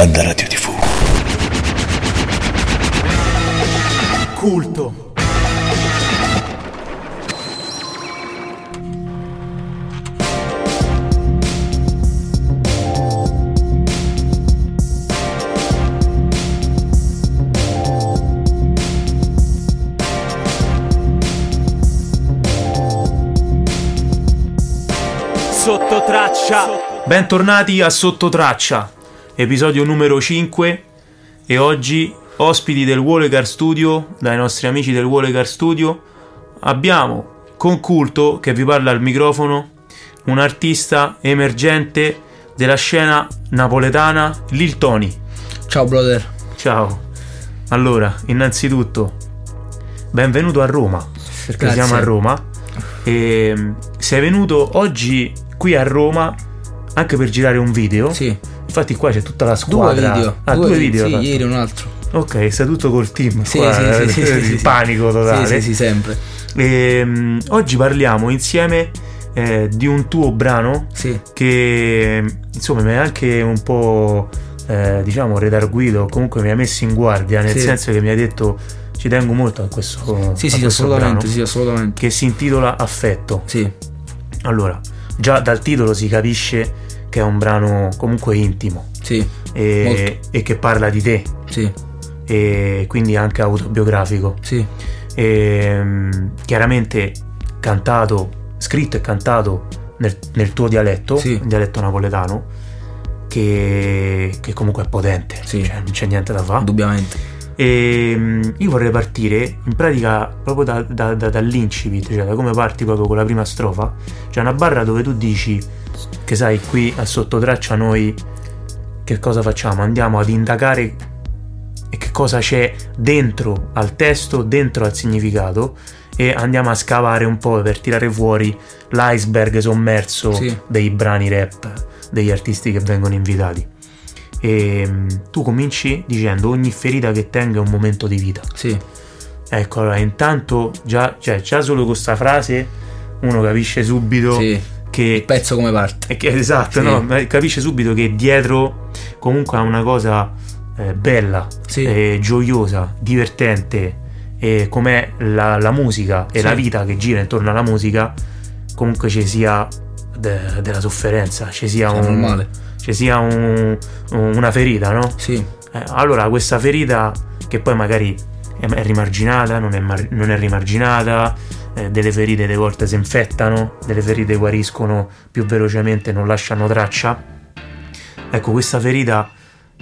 Banda Radio TV. Culto. Sottotraccia. Bentornati a Sottotraccia, episodio numero 5 e oggi ospiti del Wolegar Studio, dai nostri amici del Wolegar Studio, abbiamo con culto che vi parla al microfono un artista emergente della scena napoletana, Lil Tony. Ciao brother. Ciao. Allora, innanzitutto, benvenuto a Roma, perché siamo a Roma. E mm, sei venuto oggi qui a Roma anche per girare un video. Sì. Infatti qua c'è tutta la Due squadra. video. Ah, due, video. Sì, ieri un altro. Ok, sta tutto col team. Sì, qua, sì, eh, sì, di sì, sì. panico totale. Sì, sì, sempre. E, mm, oggi parliamo insieme eh, di un tuo brano Sì. che insomma mi ha anche un po' eh, diciamo redarguito, comunque mi ha messo in guardia, nel senso che mi ha detto ci tengo molto a questo, Sì, a sì, questo assolutamente, sì, assolutamente. che si intitola Affetto. Sì. Allora, già dal titolo si capisce che è un brano comunque intimo Sì. e, e che parla di te Sì. e quindi anche autobiografico. Sì. E, mm, chiaramente cantato, scritto e cantato nel, nel tuo dialetto, Sì. dialetto napoletano, che, che comunque è potente, Sì. cioè, non c'è niente da fare. Indubbiamente. E mm, io vorrei partire in pratica proprio da- da- da- dall'incipit, cioè da come parti proprio con la prima strofa. C'è una barra dove tu dici che sai, qui a sottotraccia noi che cosa facciamo? Andiamo ad indagare che cosa c'è dentro al testo, dentro al significato e andiamo a scavare un po' per tirare fuori l'iceberg sommerso Sì. dei brani rap degli artisti che vengono invitati. E mm, tu cominci dicendo ogni ferita che tenga è un momento di vita. Sì. Ecco, allora intanto già, cioè, già solo con questa frase uno capisce subito Sì. Il che pezzo come parte. che- esatto, Sì. no? Capisce subito che dietro comunque ha una cosa eh, bella, Sì. eh, gioiosa, divertente, e com'è la, la musica e la vita che gira intorno alla musica, comunque ci sia de- della sofferenza, ci sia, È un- normale. Ci sia un- un- una ferita, no? Sì. Eh, allora questa ferita che poi magari è, è rimarginata, non è, mar- non è rimarginata, eh, delle ferite delle volte si infettano, delle ferite guariscono più velocemente, non lasciano traccia. Ecco, questa ferita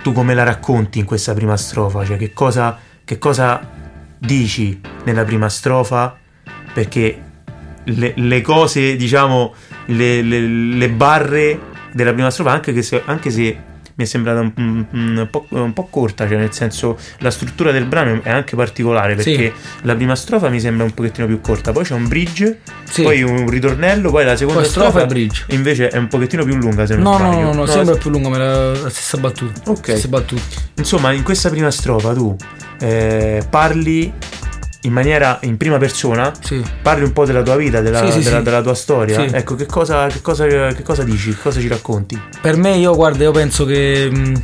tu come la racconti in questa prima strofa? Cioè che cosa, che cosa dici nella prima strofa? Perché le, le cose, diciamo, le, le- le barre della prima strofa, anche, che se, anche se mi è sembrata un, un- un po', un po' corta, cioè nel senso la struttura del brano è anche particolare perché la prima strofa mi sembra un pochettino più corta, poi c'è un bridge, Sì. poi un ritornello, poi la seconda Poi strofa strofa bridge. invece è un pochettino più lunga se No, no, sbaglio. no, no, sempre più lungo, ma la, la stessa battuta. Ok. Stesse battute. Insomma, in questa prima strofa tu eh, parli in maniera in prima persona, Sì. parli un po' della tua vita, della, Sì, sì, della- della tua storia. Ecco, che cosa, che, cosa, che cosa dici? Che cosa ci racconti? Per me, io guarda, io penso che mh,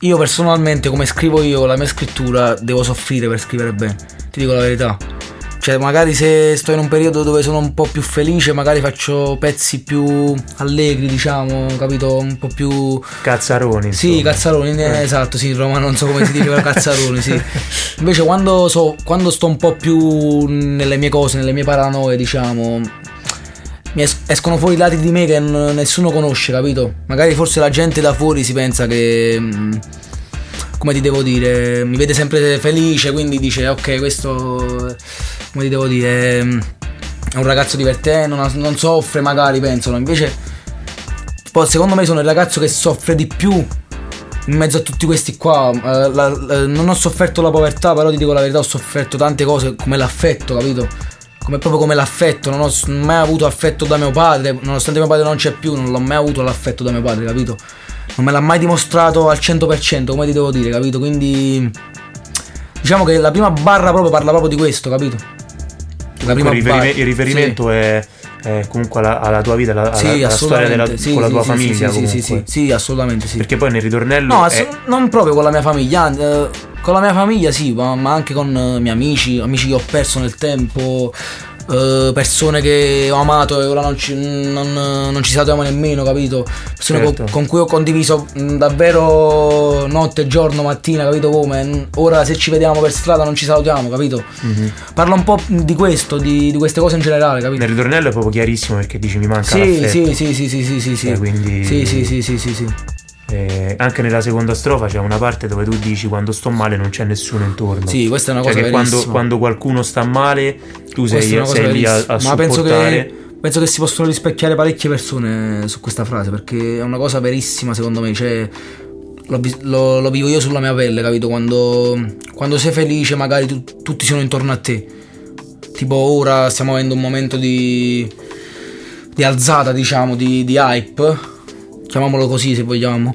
io personalmente, come scrivo io, la mia scrittura, devo soffrire per scrivere bene. Ti dico la verità. Cioè, magari se sto in un periodo dove sono un po' più felice, magari faccio pezzi più allegri, diciamo, capito? Un po' più. Cazzaroni. Sì, insomma. cazzaroni, eh, esatto, sì, Roma non so come si dice, però cazzaroni, sì. Invece quando, so, quando sto un po' più nelle mie cose, nelle mie paranoie, diciamo, mi es- escono fuori lati di me che nessuno conosce, capito? Magari forse la gente da fuori si pensa che... Come ti devo dire? Mi vede sempre felice, quindi dice, ok, questo... Come ti devo dire? mm, È un ragazzo divertente, non, non soffre magari, pensano. Invece, secondo me sono il ragazzo che soffre di più in mezzo a tutti questi qua, eh, la- la- non ho sofferto la povertà, però ti dico la verità, ho sofferto tante cose come l'affetto, capito? Come, proprio come l'affetto, non ho mai avuto affetto da mio padre, nonostante mio padre non c'è più, non l'ho mai avuto l'affetto da mio padre, capito? Non me l'ha mai dimostrato al 100%, come ti devo dire, capito? Quindi diciamo che la prima barra proprio parla proprio di questo, capito? La Comunque il, riferime- il riferimento è, eh, comunque alla, alla tua vita, alla, Sì, alla- storia della. Sì, con la sì, tua sì, famiglia sì, sì, sì, sì, sì, assolutamente sì. Perché poi nel ritornello No, è- non proprio con la mia famiglia, eh, con la mia famiglia sì, ma, ma anche con eh, i miei amici, amici che ho perso nel tempo, eh, persone che ho amato e ora non ci, non, non ci salutiamo nemmeno, capito? Persone Certo. con, con cui ho condiviso mh, davvero notte, giorno, mattina, capito come? Ora se ci vediamo per strada non ci salutiamo, capito? Mhm. Parlo un po' di questo, di, di queste cose in generale, capito? nel ritornello è proprio chiarissimo perché dici mi manca Sì, l'affetto. sì, sì, sì, sì, sì, sì, sì. Eh, quindi- Sì, sì, sì, sì, sì, sì. Eh, anche nella seconda strofa c'è una parte dove tu dici quando sto male non c'è nessuno intorno. Sì, questa è una Cioè cosa che quando, verissima. quando qualcuno sta male tu Questa sei, sei lì a, a Ma penso che, penso che si possono rispecchiare parecchie persone su questa frase perché è una cosa verissima secondo me. Cioè, lo, lo- lo vivo io sulla mia pelle, capito? Quando, quando sei felice, magari tu- tutti sono intorno a te. Tipo, ora stiamo avendo un momento di, di alzata, diciamo, di, di hype. Chiamiamolo così se vogliamo.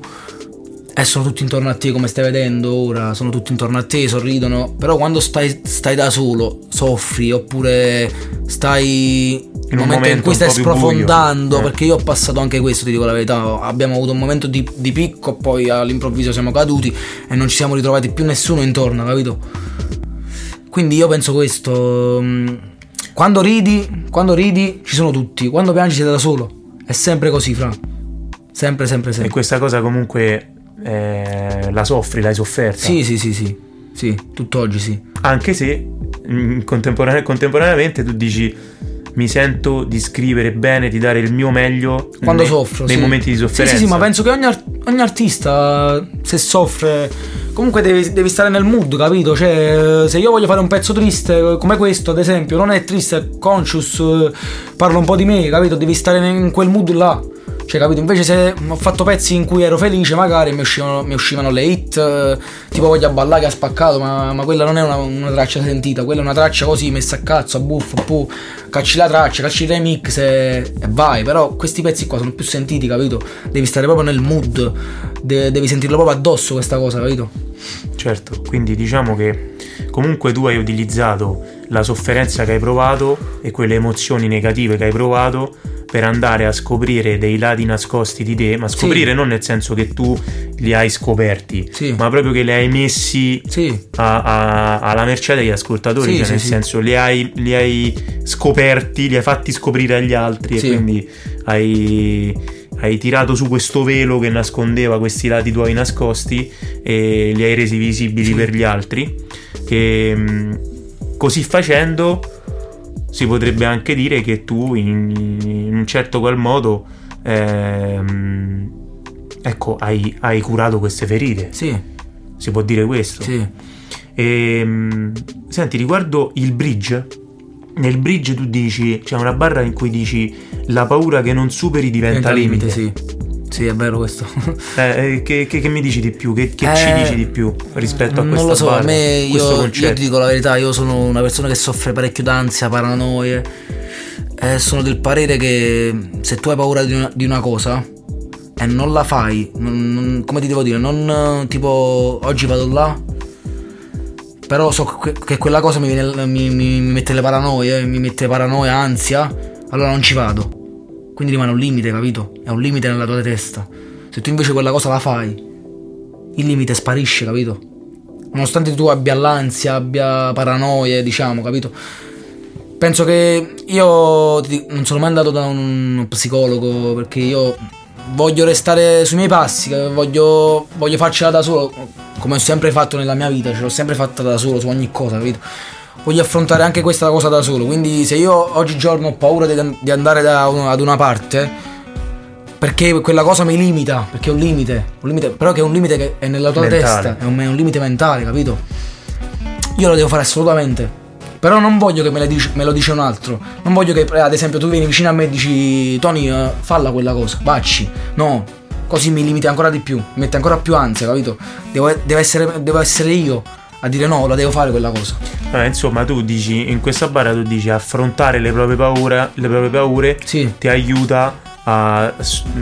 E sono tutti intorno a te come stai vedendo ora, sono tutti intorno a te, sorridono, però quando stai, stai da solo, soffri oppure stai In un in momento in momento cui stai sprofondando, Eh. perché io ho passato anche questo, ti dico la verità, abbiamo avuto un momento di, di picco, poi all'improvviso siamo caduti e non ci siamo ritrovati più nessuno intorno, capito? Quindi io penso questo, mm, quando ridi, quando ridi ci sono tutti, quando piangi sei da solo, è sempre così, fra. Sempre, sempre, E sempre. questa cosa comunque eh, la soffri, l'hai sofferta. Sì, sì, sì, sì. Sì, tutt'oggi sì. Anche se mm, contemporane- contemporaneamente tu dici mi sento di scrivere bene, di dare il mio meglio Quando nei, soffro. nei sì. momenti di Sì, sofferenza. Sì, sì, ma penso che ogni, ar- ogni artista, se soffre, comunque devi, devi stare nel mood, capito? Cioè, se io voglio fare un pezzo triste eh, come questo, ad esempio, non è triste, è conscious, eh, parlo un po' di me, capito? Devi stare in quel mood là. Cioè, capito? Invece se ho fatto pezzi in cui ero felice, magari mi uscivano, mi uscivano le hit, eh, tipo voglio ballare che ha spaccato, ma, ma quella non è una, una traccia sentita, quella è una traccia così messa a cazzo, a buffo, pu, cacci la traccia, cacci il remix e, e vai. Però questi pezzi qua sono più sentiti, capito? Devi stare proprio nel mood, de- devi sentirlo proprio addosso questa cosa, capito? Certo, quindi diciamo che comunque tu hai utilizzato la sofferenza che hai provato e quelle emozioni negative che hai provato per andare a scoprire dei lati nascosti di te, ma scoprire non nel senso che tu li hai scoperti, Sì. ma proprio che li hai messi Sì, a- a- alla mercé degli ascoltatori, Sì, cioè sì, nel sì. senso li hai, li hai scoperti, li hai fatti scoprire agli altri Sì. e quindi hai, hai tirato su questo velo che nascondeva questi lati tuoi nascosti e li hai resi visibili Sì. per gli altri. E mh, così facendo si potrebbe anche dire che tu in, in un certo qual modo ehm, ecco hai, hai curato queste ferite sì, si può dire questo sì. Ehm, senti, riguardo il bridge, nel bridge tu dici, c'è una barra in cui dici la paura che non superi diventa, limite. sì. Sì, è vero questo. Eh, eh, che, che- che mi dici di più? Che, che Eh, ci dici di più rispetto a questa non lo so, barra? a me questo io, io ti dico la verità, io sono una persona che soffre parecchio d'ansia, paranoie. E sono del parere che se tu hai paura di una, di una cosa e non la fai, non- non- come ti devo dire, non eh, tipo oggi vado là, però so che, che quella cosa mi, viene- mi- mi- mi mette le paranoie, mi mette paranoia, ansia, allora non ci vado. Quindi rimane un limite, capito? È un limite nella tua testa. Se tu invece quella cosa la fai, il limite sparisce, capito? Nonostante tu abbia l'ansia, abbia paranoie, diciamo, capito? Penso che io non sono mai andato da un psicologo perché io voglio restare sui miei passi, voglio, voglio farcela da solo, come ho sempre fatto nella mia vita, ce l'ho sempre fatta da solo su ogni cosa, capito? Voglio affrontare anche questa cosa da solo, quindi se io oggigiorno ho paura di, di andare da ad una parte, perché quella cosa mi limita, perché è un limite, un limite però che è un limite che è nella tua Mentale. testa, è un, è un limite mentale, capito? Io lo devo fare assolutamente. Però non voglio che me, dici- me lo dice un altro. Non voglio che, ad esempio, tu vieni vicino a me e dici, Tony, eh, falla quella cosa, bacci. No, così mi limiti ancora di più, mi mette ancora più ansia, capito? Devo, deve essere, devo essere io a dire no, la devo fare quella cosa. Eh, insomma, tu dici, in questa barra tu dici affrontare le proprie paure, le proprie paure Sì, ti aiuta a,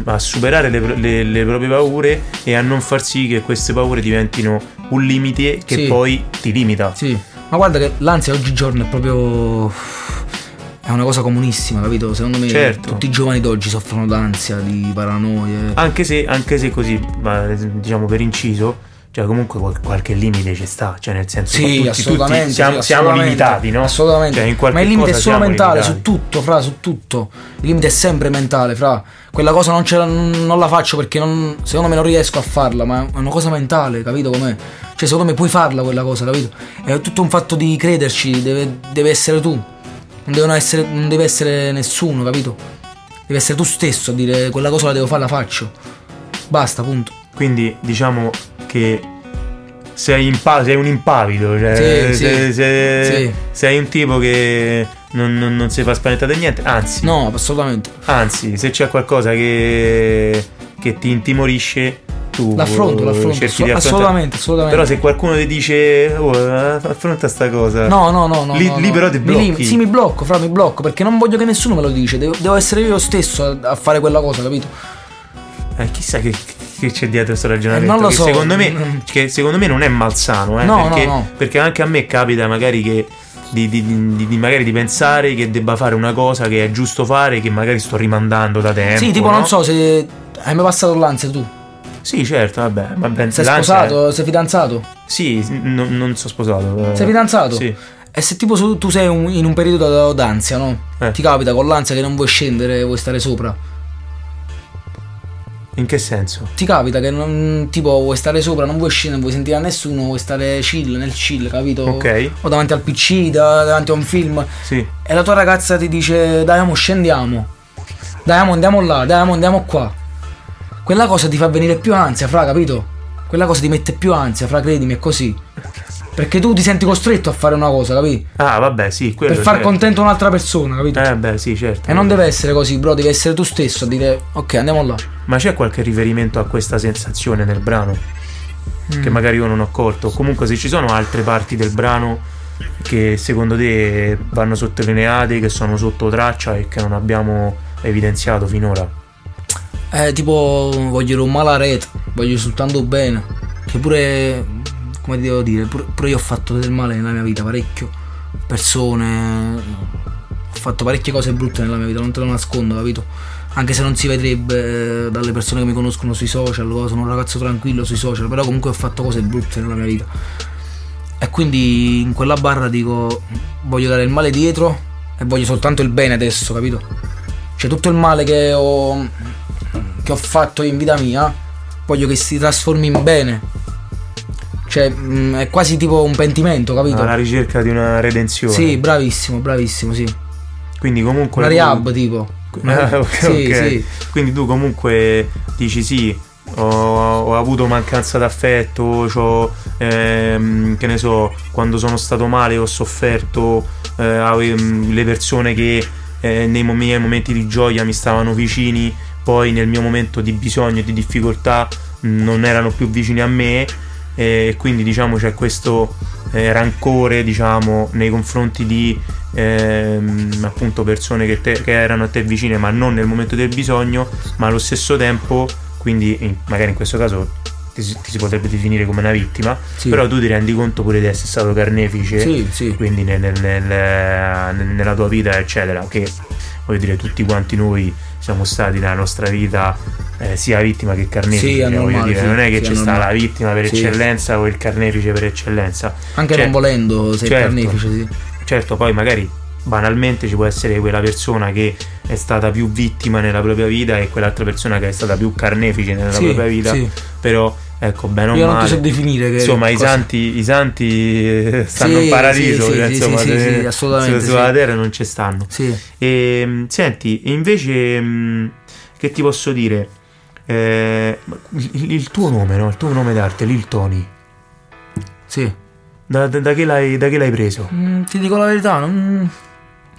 a superare le, le- le proprie paure e a non far sì che queste paure diventino un limite che Sì. poi ti limita. sì. Ma guarda che l'ansia oggigiorno è proprio. è una cosa comunissima, capito? Secondo me Certo. tutti i giovani d'oggi soffrono d'ansia, di paranoie. Anche se, anche se così, diciamo per inciso, cioè comunque qual- qualche limite ci sta, cioè nel senso Sì, tutti, assolutamente. tutti siamo, sì, siamo assolutamente. limitati, no? Assolutamente. Cioè, Ma il limite è solo siamo mentale, limitati. su tutto, fra, su tutto. Il limite è sempre mentale, fra. Quella cosa non, la, non la faccio perché non- secondo me non riesco a farla, ma è una cosa mentale, capito com'è? Cioè, secondo me puoi farla quella cosa, capito? È tutto un fatto di crederci, deve, deve essere tu. Non, essere, non deve essere nessuno, capito? Deve essere tu stesso a dire quella cosa la devo fare, la faccio. Basta, punto. Quindi diciamo che sei, impa- sei un impavido, cioè Sì, sì, se- se- sì. sei un tipo che non, non- non si fa spaventare niente, anzi, No, assolutamente. anzi, se c'è qualcosa che, che ti intimorisce, tu L'affronto, l'affronto. cerchi asso- di affrontare. assolutamente, assolutamente. Però se qualcuno ti dice oh, affronta sta cosa, No, no, no, no. lì, no, lì no. però ti blocchi. lim- sì, mi blocco, fra, mi blocco perché non voglio che nessuno me lo dice. Devo, devo essere io stesso a, a fare quella cosa, capito? Eh, chissà che, che c'è dietro questo ragionamento. Eh, non lo so. Secondo me, Mm. che secondo me non è malsano, eh, No, perché, no, no. perché anche a me capita magari che. Di, di- di- magari di pensare che debba fare una cosa che è giusto fare, che magari sto rimandando da tempo. sì, tipo, no? non so se. Hai mai passato l'ansia tu? Sì, certo, vabbè. vabbè Sei sposato? Sei fidanzato? Sì, n- non sono sposato. eh. Sei fidanzato? Sì. E se tipo tu sei un- in un periodo d'ansia, no? Eh. Ti capita con l'ansia che non vuoi scendere, vuoi stare sopra. In che senso? Ti capita che non, tipo vuoi stare sopra, non vuoi scendere, non vuoi sentire a nessuno, vuoi stare chill nel chill, capito? Ok. O davanti al PC, da- davanti a un film. Sì. E la tua ragazza ti dice dai amo scendiamo Dai amo andiamo là, dai amo andiamo qua Quella cosa ti fa venire più ansia, fra, capito? Quella cosa ti mette più ansia, fra, credimi, è così Perché tu ti senti costretto a fare una cosa, capito? Ah, vabbè, sì, Per far certo. contento un'altra persona, capito? Eh, beh, sì, certo. E non deve essere così, bro, devi essere tu stesso a dire ok andiamo là Ma c'è qualche riferimento a questa sensazione nel brano? Mm. Che magari io non ho colto. Comunque, se ci sono altre parti del brano che secondo te vanno sottolineate, che sono sotto traccia e che non abbiamo evidenziato finora. Eh, tipo voglio un rete, voglio soltanto bene Che pure, come ti devo dire, pure, io ho fatto del male nella mia vita, parecchio Persone, ho fatto parecchie cose brutte nella mia vita, non te lo nascondo, capito? Anche se non si vedrebbe eh, dalle persone che mi conoscono sui social, sono un ragazzo tranquillo sui social, però comunque ho fatto cose brutte nella mia vita. E quindi in quella barra dico, voglio dare il male dietro e voglio soltanto il bene adesso, capito? Cioè tutto il male che ho, che ho fatto in vita mia, voglio che si trasformi in bene. Cioè, mh, è quasi tipo un pentimento, capito? Alla ricerca di una redenzione. Sì, bravissimo, bravissimo, sì. Quindi comunque... Una tu- rehab tipo. Ah, ok, sì, ok. sì. Quindi tu comunque dici sì, ho, ho avuto mancanza d'affetto, ehm, che ne so, quando sono stato male ho sofferto, eh, ave- le persone che eh, nei miei momenti di gioia mi stavano vicini, poi nel mio momento di bisogno e di difficoltà mh, non erano più vicini a me e quindi diciamo c'è questo eh, rancore diciamo nei confronti di ehm, appunto persone che, te- che erano a te vicine ma non nel momento del bisogno ma allo stesso tempo quindi in- magari in questo caso ti, si- ti si potrebbe definire come una vittima Sì. però tu ti rendi conto pure di essere stato carnefice Sì, sì. quindi nel- nel- nel- nella tua vita eccetera che voglio dire tutti quanti noi siamo stati nella nostra vita eh, sia vittima che carnefice Sì, normale, dire, sì, non è che c'è sta la vittima per Sì. eccellenza o il carnefice per eccellenza Anche Cioè, non volendo sei certo. carnefice, sì. certo poi magari banalmente ci può essere quella persona che è stata più vittima nella propria vita e quell'altra persona che è stata più carnefice nella propria vita sì. però ecco bene o Io non male ti so definire che insomma i cosa- santi, i santi eh, stanno Sì, in paradiso sì, cioè, sì, insomma sì, sì, sì, assolutamente, sulla terra non ci stanno Sì. e, senti, invece, mh, che ti posso dire? Eh, il, il tuo nome, no? Il tuo nome d'arte, Lil Tony. Sì. Da, da- da che l'hai, da che l'hai preso? Mm, ti dico la verità, non...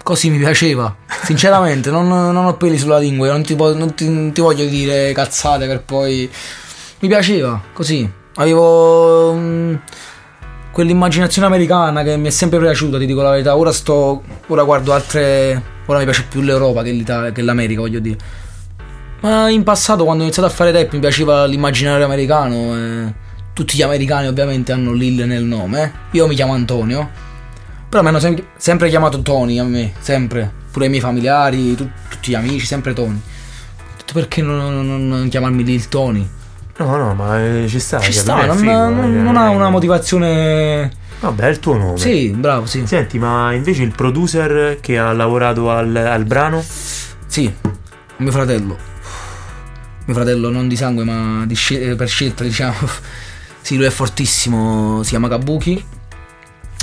così mi piaceva. Sinceramente, non, non ho peli sulla lingua, non ti, non ti- non ti voglio dire cazzate per poi... Mi piaceva, così. Avevo mm, quell'immaginazione americana che mi è sempre piaciuta, ti dico la verità. Ora sto... Ora guardo altre... Ora mi piace più l'Europa che, che l'America, voglio dire. Ma in passato, quando ho iniziato a fare rap, mi piaceva l'immaginario americano. e tutti gli americani, ovviamente, hanno Lil nel nome. eh. Io mi chiamo Antonio. Però mi hanno sem- sempre chiamato Tony a me, sempre. pure i miei familiari, tu- tutti gli amici, sempre Tony. Ho detto perché non, non- non chiamarmi Lil Tony? No, no, ma ci sta. Ci cioè, sta, non, figo, non- eh, non ha eh. una motivazione. Vabbè, è il tuo nome. Sì, bravo, sì. Senti, ma invece il producer che ha lavorato al, al brano? Sì, mio fratello. Mio fratello non di sangue ma di scel- per scelta, diciamo. Sì, lui è fortissimo, si chiama Kabuki.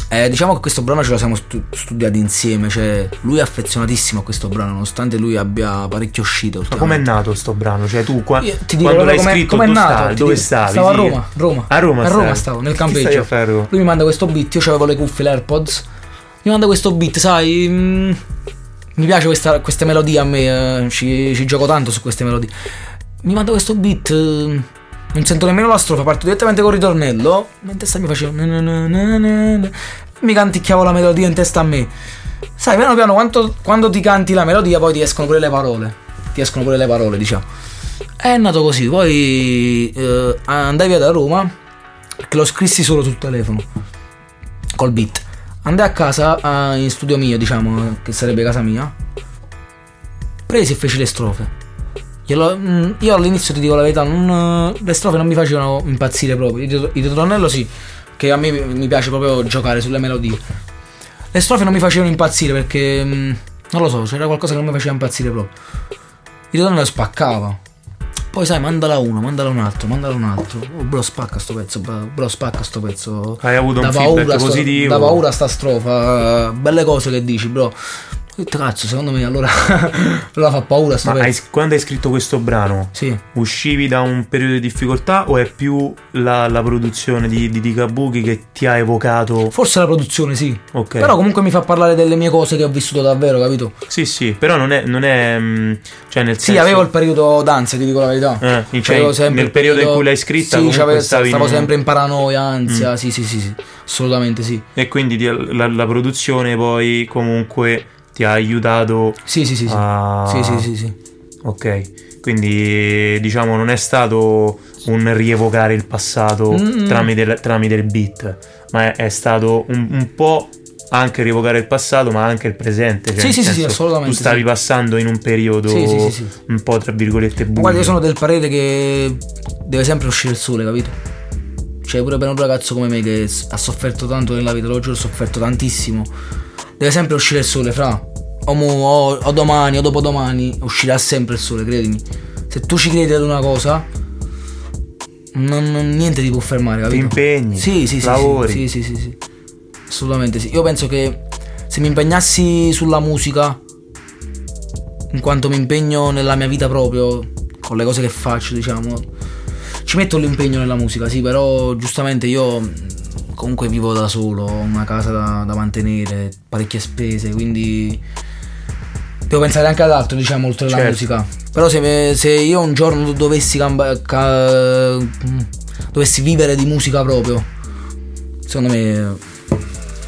Eh, diciamo che questo brano ce lo siamo stu- studiati insieme, cioè lui è affezionatissimo a questo brano, nonostante lui abbia parecchio uscito. Ma com'è nato sto brano? Cioè, tu qua- ti dico quando l'hai com'è- scritto, com'è tu nato, stavi? Dove stavi? Stavo a. Roma, Roma. A Roma, A Roma stavo, nel campeggio. Lui mi manda questo beat, io avevo le cuffie, l'AirPods. Mi manda questo beat, sai. mm, mi piace questa, queste melodie a me, eh, ci, ci gioco tanto su queste melodie. Mi manda questo beat. eh, non sento nemmeno la strofa, parto direttamente col ritornello. Ma in mi facevo. Mi canticchiavo la melodia in testa a me. Sai, piano piano, quando, quando ti canti la melodia, poi ti escono pure le parole. Ti escono pure le parole, diciamo. È nato così, poi eh, andai via da Roma, che lo scrissi solo sul telefono, col beat. Andai a casa, eh, in studio mio, diciamo, che sarebbe casa mia. Presi e feci le strofe. Glielo- mm, io all'inizio ti dico la verità, non, eh, le strofe non mi facevano impazzire proprio. Il il ritornello sì, che a me mi piace proprio giocare sulle melodie. Le strofe non mi facevano impazzire perché mm, non lo so, c'era qualcosa che non mi faceva impazzire proprio. Il ritornello spaccava. Poi sai, mandala uno, mandala un altro, mandala un altro. Oh, bro, spacca sto pezzo, bro, spacca sto pezzo. Hai avuto un Da feedback paura, sto- positivo? Da paura sta strofa. Belle cose che dici, bro. Ho detto, cazzo, secondo me allora, allora fa paura Ma hai- quando hai scritto questo brano, Sì. uscivi da un periodo di difficoltà o è più la, la produzione di, di, di Kabuki che ti ha evocato? Forse la produzione, sì. Ok. Però comunque mi fa parlare delle mie cose che ho vissuto davvero, capito? Sì, sì, però non è, non è mm, cioè nel Sì, senso avevo il periodo d'ansia, ti dico la verità. Eh, cioè, sempre nel il periodo in cui l'hai scritta sì, stavo in sempre in paranoia, ansia, sì, sì, sì, sì, assolutamente sì. e quindi la, la produzione poi comunque ti ha aiutato Sì, sì, sì, sì. a... Sì, sì, sì, sì. Ok, quindi diciamo non è stato un rievocare il passato Mm. tramite, tramite il beat, ma è, è stato un, un po' anche rievocare il passato, ma anche il presente. Cioè Sì, sì, sì, sì, senso, assolutamente, Tu stavi sì. passando in un periodo Sì, sì, un po' tra virgolette buio. Guarda, io sono del parere che deve sempre uscire il sole, capito? Cioè, pure per un ragazzo come me che ha sofferto tanto nella vita, lo giuro, ho sofferto tantissimo. Deve sempre uscire il sole, fra. O, mo- o- o domani o dopodomani uscirà sempre il sole, credimi. Se tu ci credi ad una cosa, non, non- niente ti può fermare, Ti capito? impegni, Sì, sì, sì. lavori. Sì, sì, sì, sì. Assolutamente sì. Io penso che se mi impegnassi sulla musica, in quanto mi impegno nella mia vita proprio, con le cose che faccio, diciamo, ci metto l'impegno nella musica, sì, però giustamente io comunque vivo da solo, ho una casa da, da mantenere, parecchie spese, quindi devo pensare anche ad altro, diciamo, oltre alla Certo. musica. Però se, se io un giorno dovessi, camba- ca- mh, dovessi vivere di musica proprio, secondo me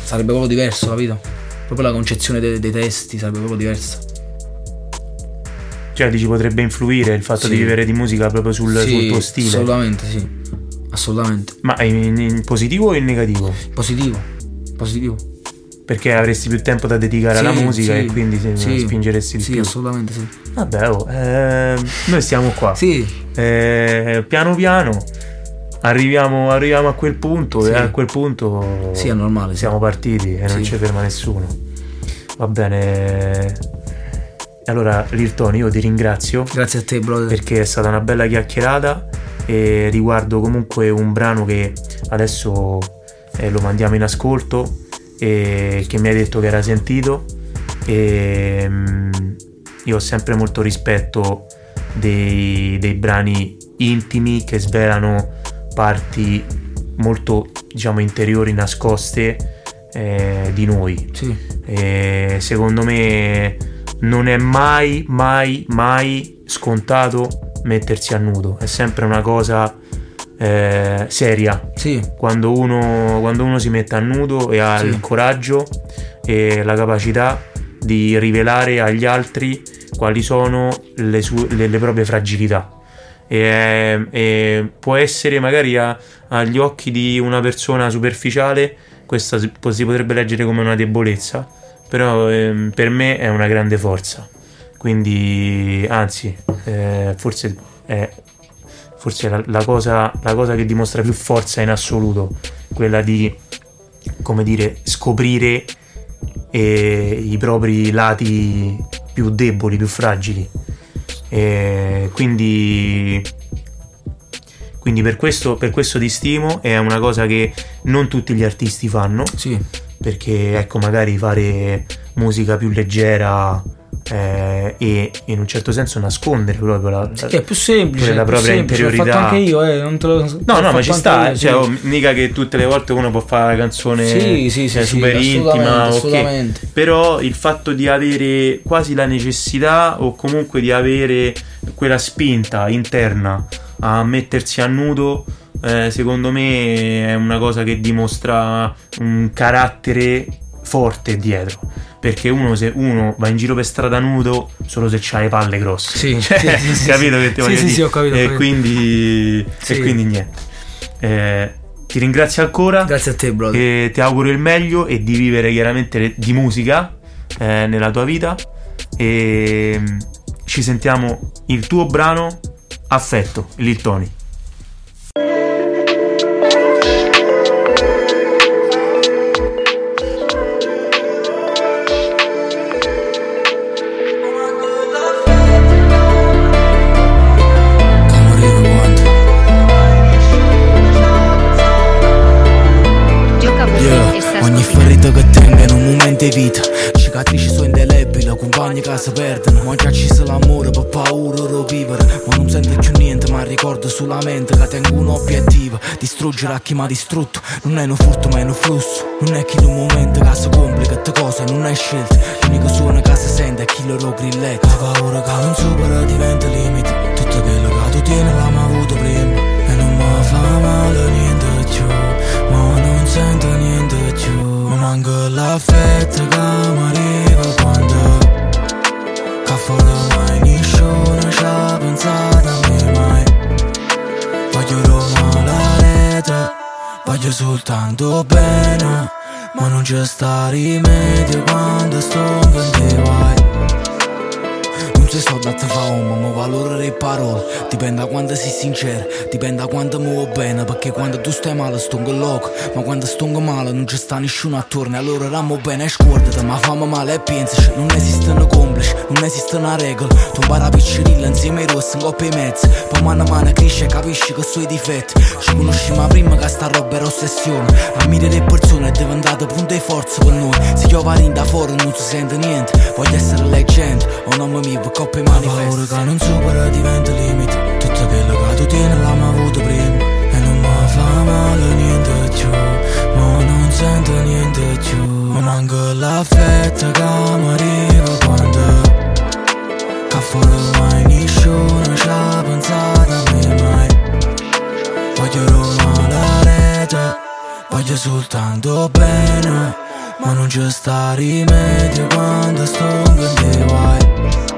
sarebbe proprio diverso, capito? Proprio la concezione dei, dei testi sarebbe proprio diversa. Cioè, dici potrebbe influire il fatto Sì. di vivere di musica proprio sul, Sì, sul tuo stile. Assolutamente, sì. Assolutamente. Ma in, in positivo o in negativo? Positivo. Positivo. Perché avresti più tempo da dedicare alla Sì, musica sì, e quindi sì, spingeresti di Sì, più. assolutamente sì. Vabbè, oh, eh, noi stiamo qua. Sì, Eh, piano piano arriviamo, arriviamo a quel punto Sì. e a quel punto sì, è normale. Sì. siamo partiti e non Sì. ci ferma nessuno. Va bene. Allora, Lirtoni, io ti ringrazio Grazie a te, brother. perché è stata una bella chiacchierata e riguardo comunque un brano che adesso eh, lo mandiamo in ascolto e che mi hai detto che era sentito. E mm, io ho sempre molto rispetto dei, dei brani intimi che svelano parti molto diciamo interiori nascoste eh, di noi. Sì, e secondo me non è mai, mai, mai scontato mettersi a nudo. È sempre una cosa eh, seria. sì, Quando uno, quando uno si mette a nudo e ha Sì. il coraggio e la capacità di rivelare agli altri quali sono le, sue- le- le proprie fragilità. E, e può essere magari a- agli occhi di una persona superficiale, questa si, si potrebbe leggere come una debolezza, però ehm, per me è una grande forza. Quindi, anzi, eh, forse è forse la, la, cosa, la cosa che dimostra più forza in assoluto, quella di, come dire, scoprire eh, i propri lati più deboli, più fragili. E quindi, quindi per, questo, per questo ti stimo, è una cosa che non tutti gli artisti fanno. Sì. Perché ecco, magari fare musica più leggera eh, e in un certo senso nascondere proprio la, sì, è più semplice la propria semplice, interiorità. L'ho fatto anche io, eh, non te lo No, no, ma ci sta, io, cioè, sì. oh, mica che tutte le volte uno può fare la canzone Sì, sì, sì, eh, sì, super assolutamente, intima, ok. assolutamente. Però il fatto di avere quasi la necessità o comunque di avere quella spinta interna a mettersi a nudo eh, secondo me è una cosa che dimostra un carattere forte dietro perché uno se uno va in giro per strada nudo solo se c'ha le palle grosse. Sì, Cioè, sì, sì, capito sì. che ti Sì, voglio sì, dire? sì, ho capito, e capito. quindi e quindi niente. Eh, ti ringrazio ancora. Grazie a te, brother. e ti auguro il meglio e di vivere chiaramente di musica eh, nella tua vita. E mm, ci sentiamo il tuo brano Affetto, Lil Tony si perdono Ma già ci l'amore per paura di vivere. Ma non sento più niente, ma ricordo solamente Che tengo un obiettivo, distruggere a chi mi ha distrutto. Non è un furto ma è un flusso. Non è che in un momento che si complica te cose non è scelta. L'unico suono che si sente è chi loro grilletta La paura che non supera diventa limite. Tutto quello che tu tieni l'abbiamo avuto prima. E non mi fa male niente più. Ma non sento niente più. Ma manca l'affetto che mi arriva quando Fuori mai nessuno ci ha pensato a me mai. Voglio Roma la rete Voglio soltanto bene Ma non c'è sta rimedio quando sto con te vai. Non si so da te fa uomo, ma valore le parole Dipende da quanto sei sincero, dipende da quanto muovo bene Perché quando tu stai male stongo loco Ma quando stongo male non ci sta nessuno attorno E allora rammo bene e scordati, ma fammi male e pensaci Non esistono complici, non esiste una regola. Tu impara a piccerilla insieme ai rossi in coppia e mezzo. Poi mano a mano cresci e capisci che sono i difetti. Ci conosciamo prima che sta roba era ossessione. Ammiri le persone è diventato punto di forza per noi. Se io varin da fuori non si sente niente Voglio essere leggenda, o nome mio per coppia e manifesto paura che non supera diventa limite. Tutto quello che tu tieni l'abbiamo avuto prima. E non mi fa male niente più. Ma non sento niente più. Ma manca l'affetto che mi arriva quando Che fuori mai nessuno ci ha pensato a me mai. Voglio Roma la rete. Voglio soltanto bene. Ma non c'è sta rimedio quando sto te vai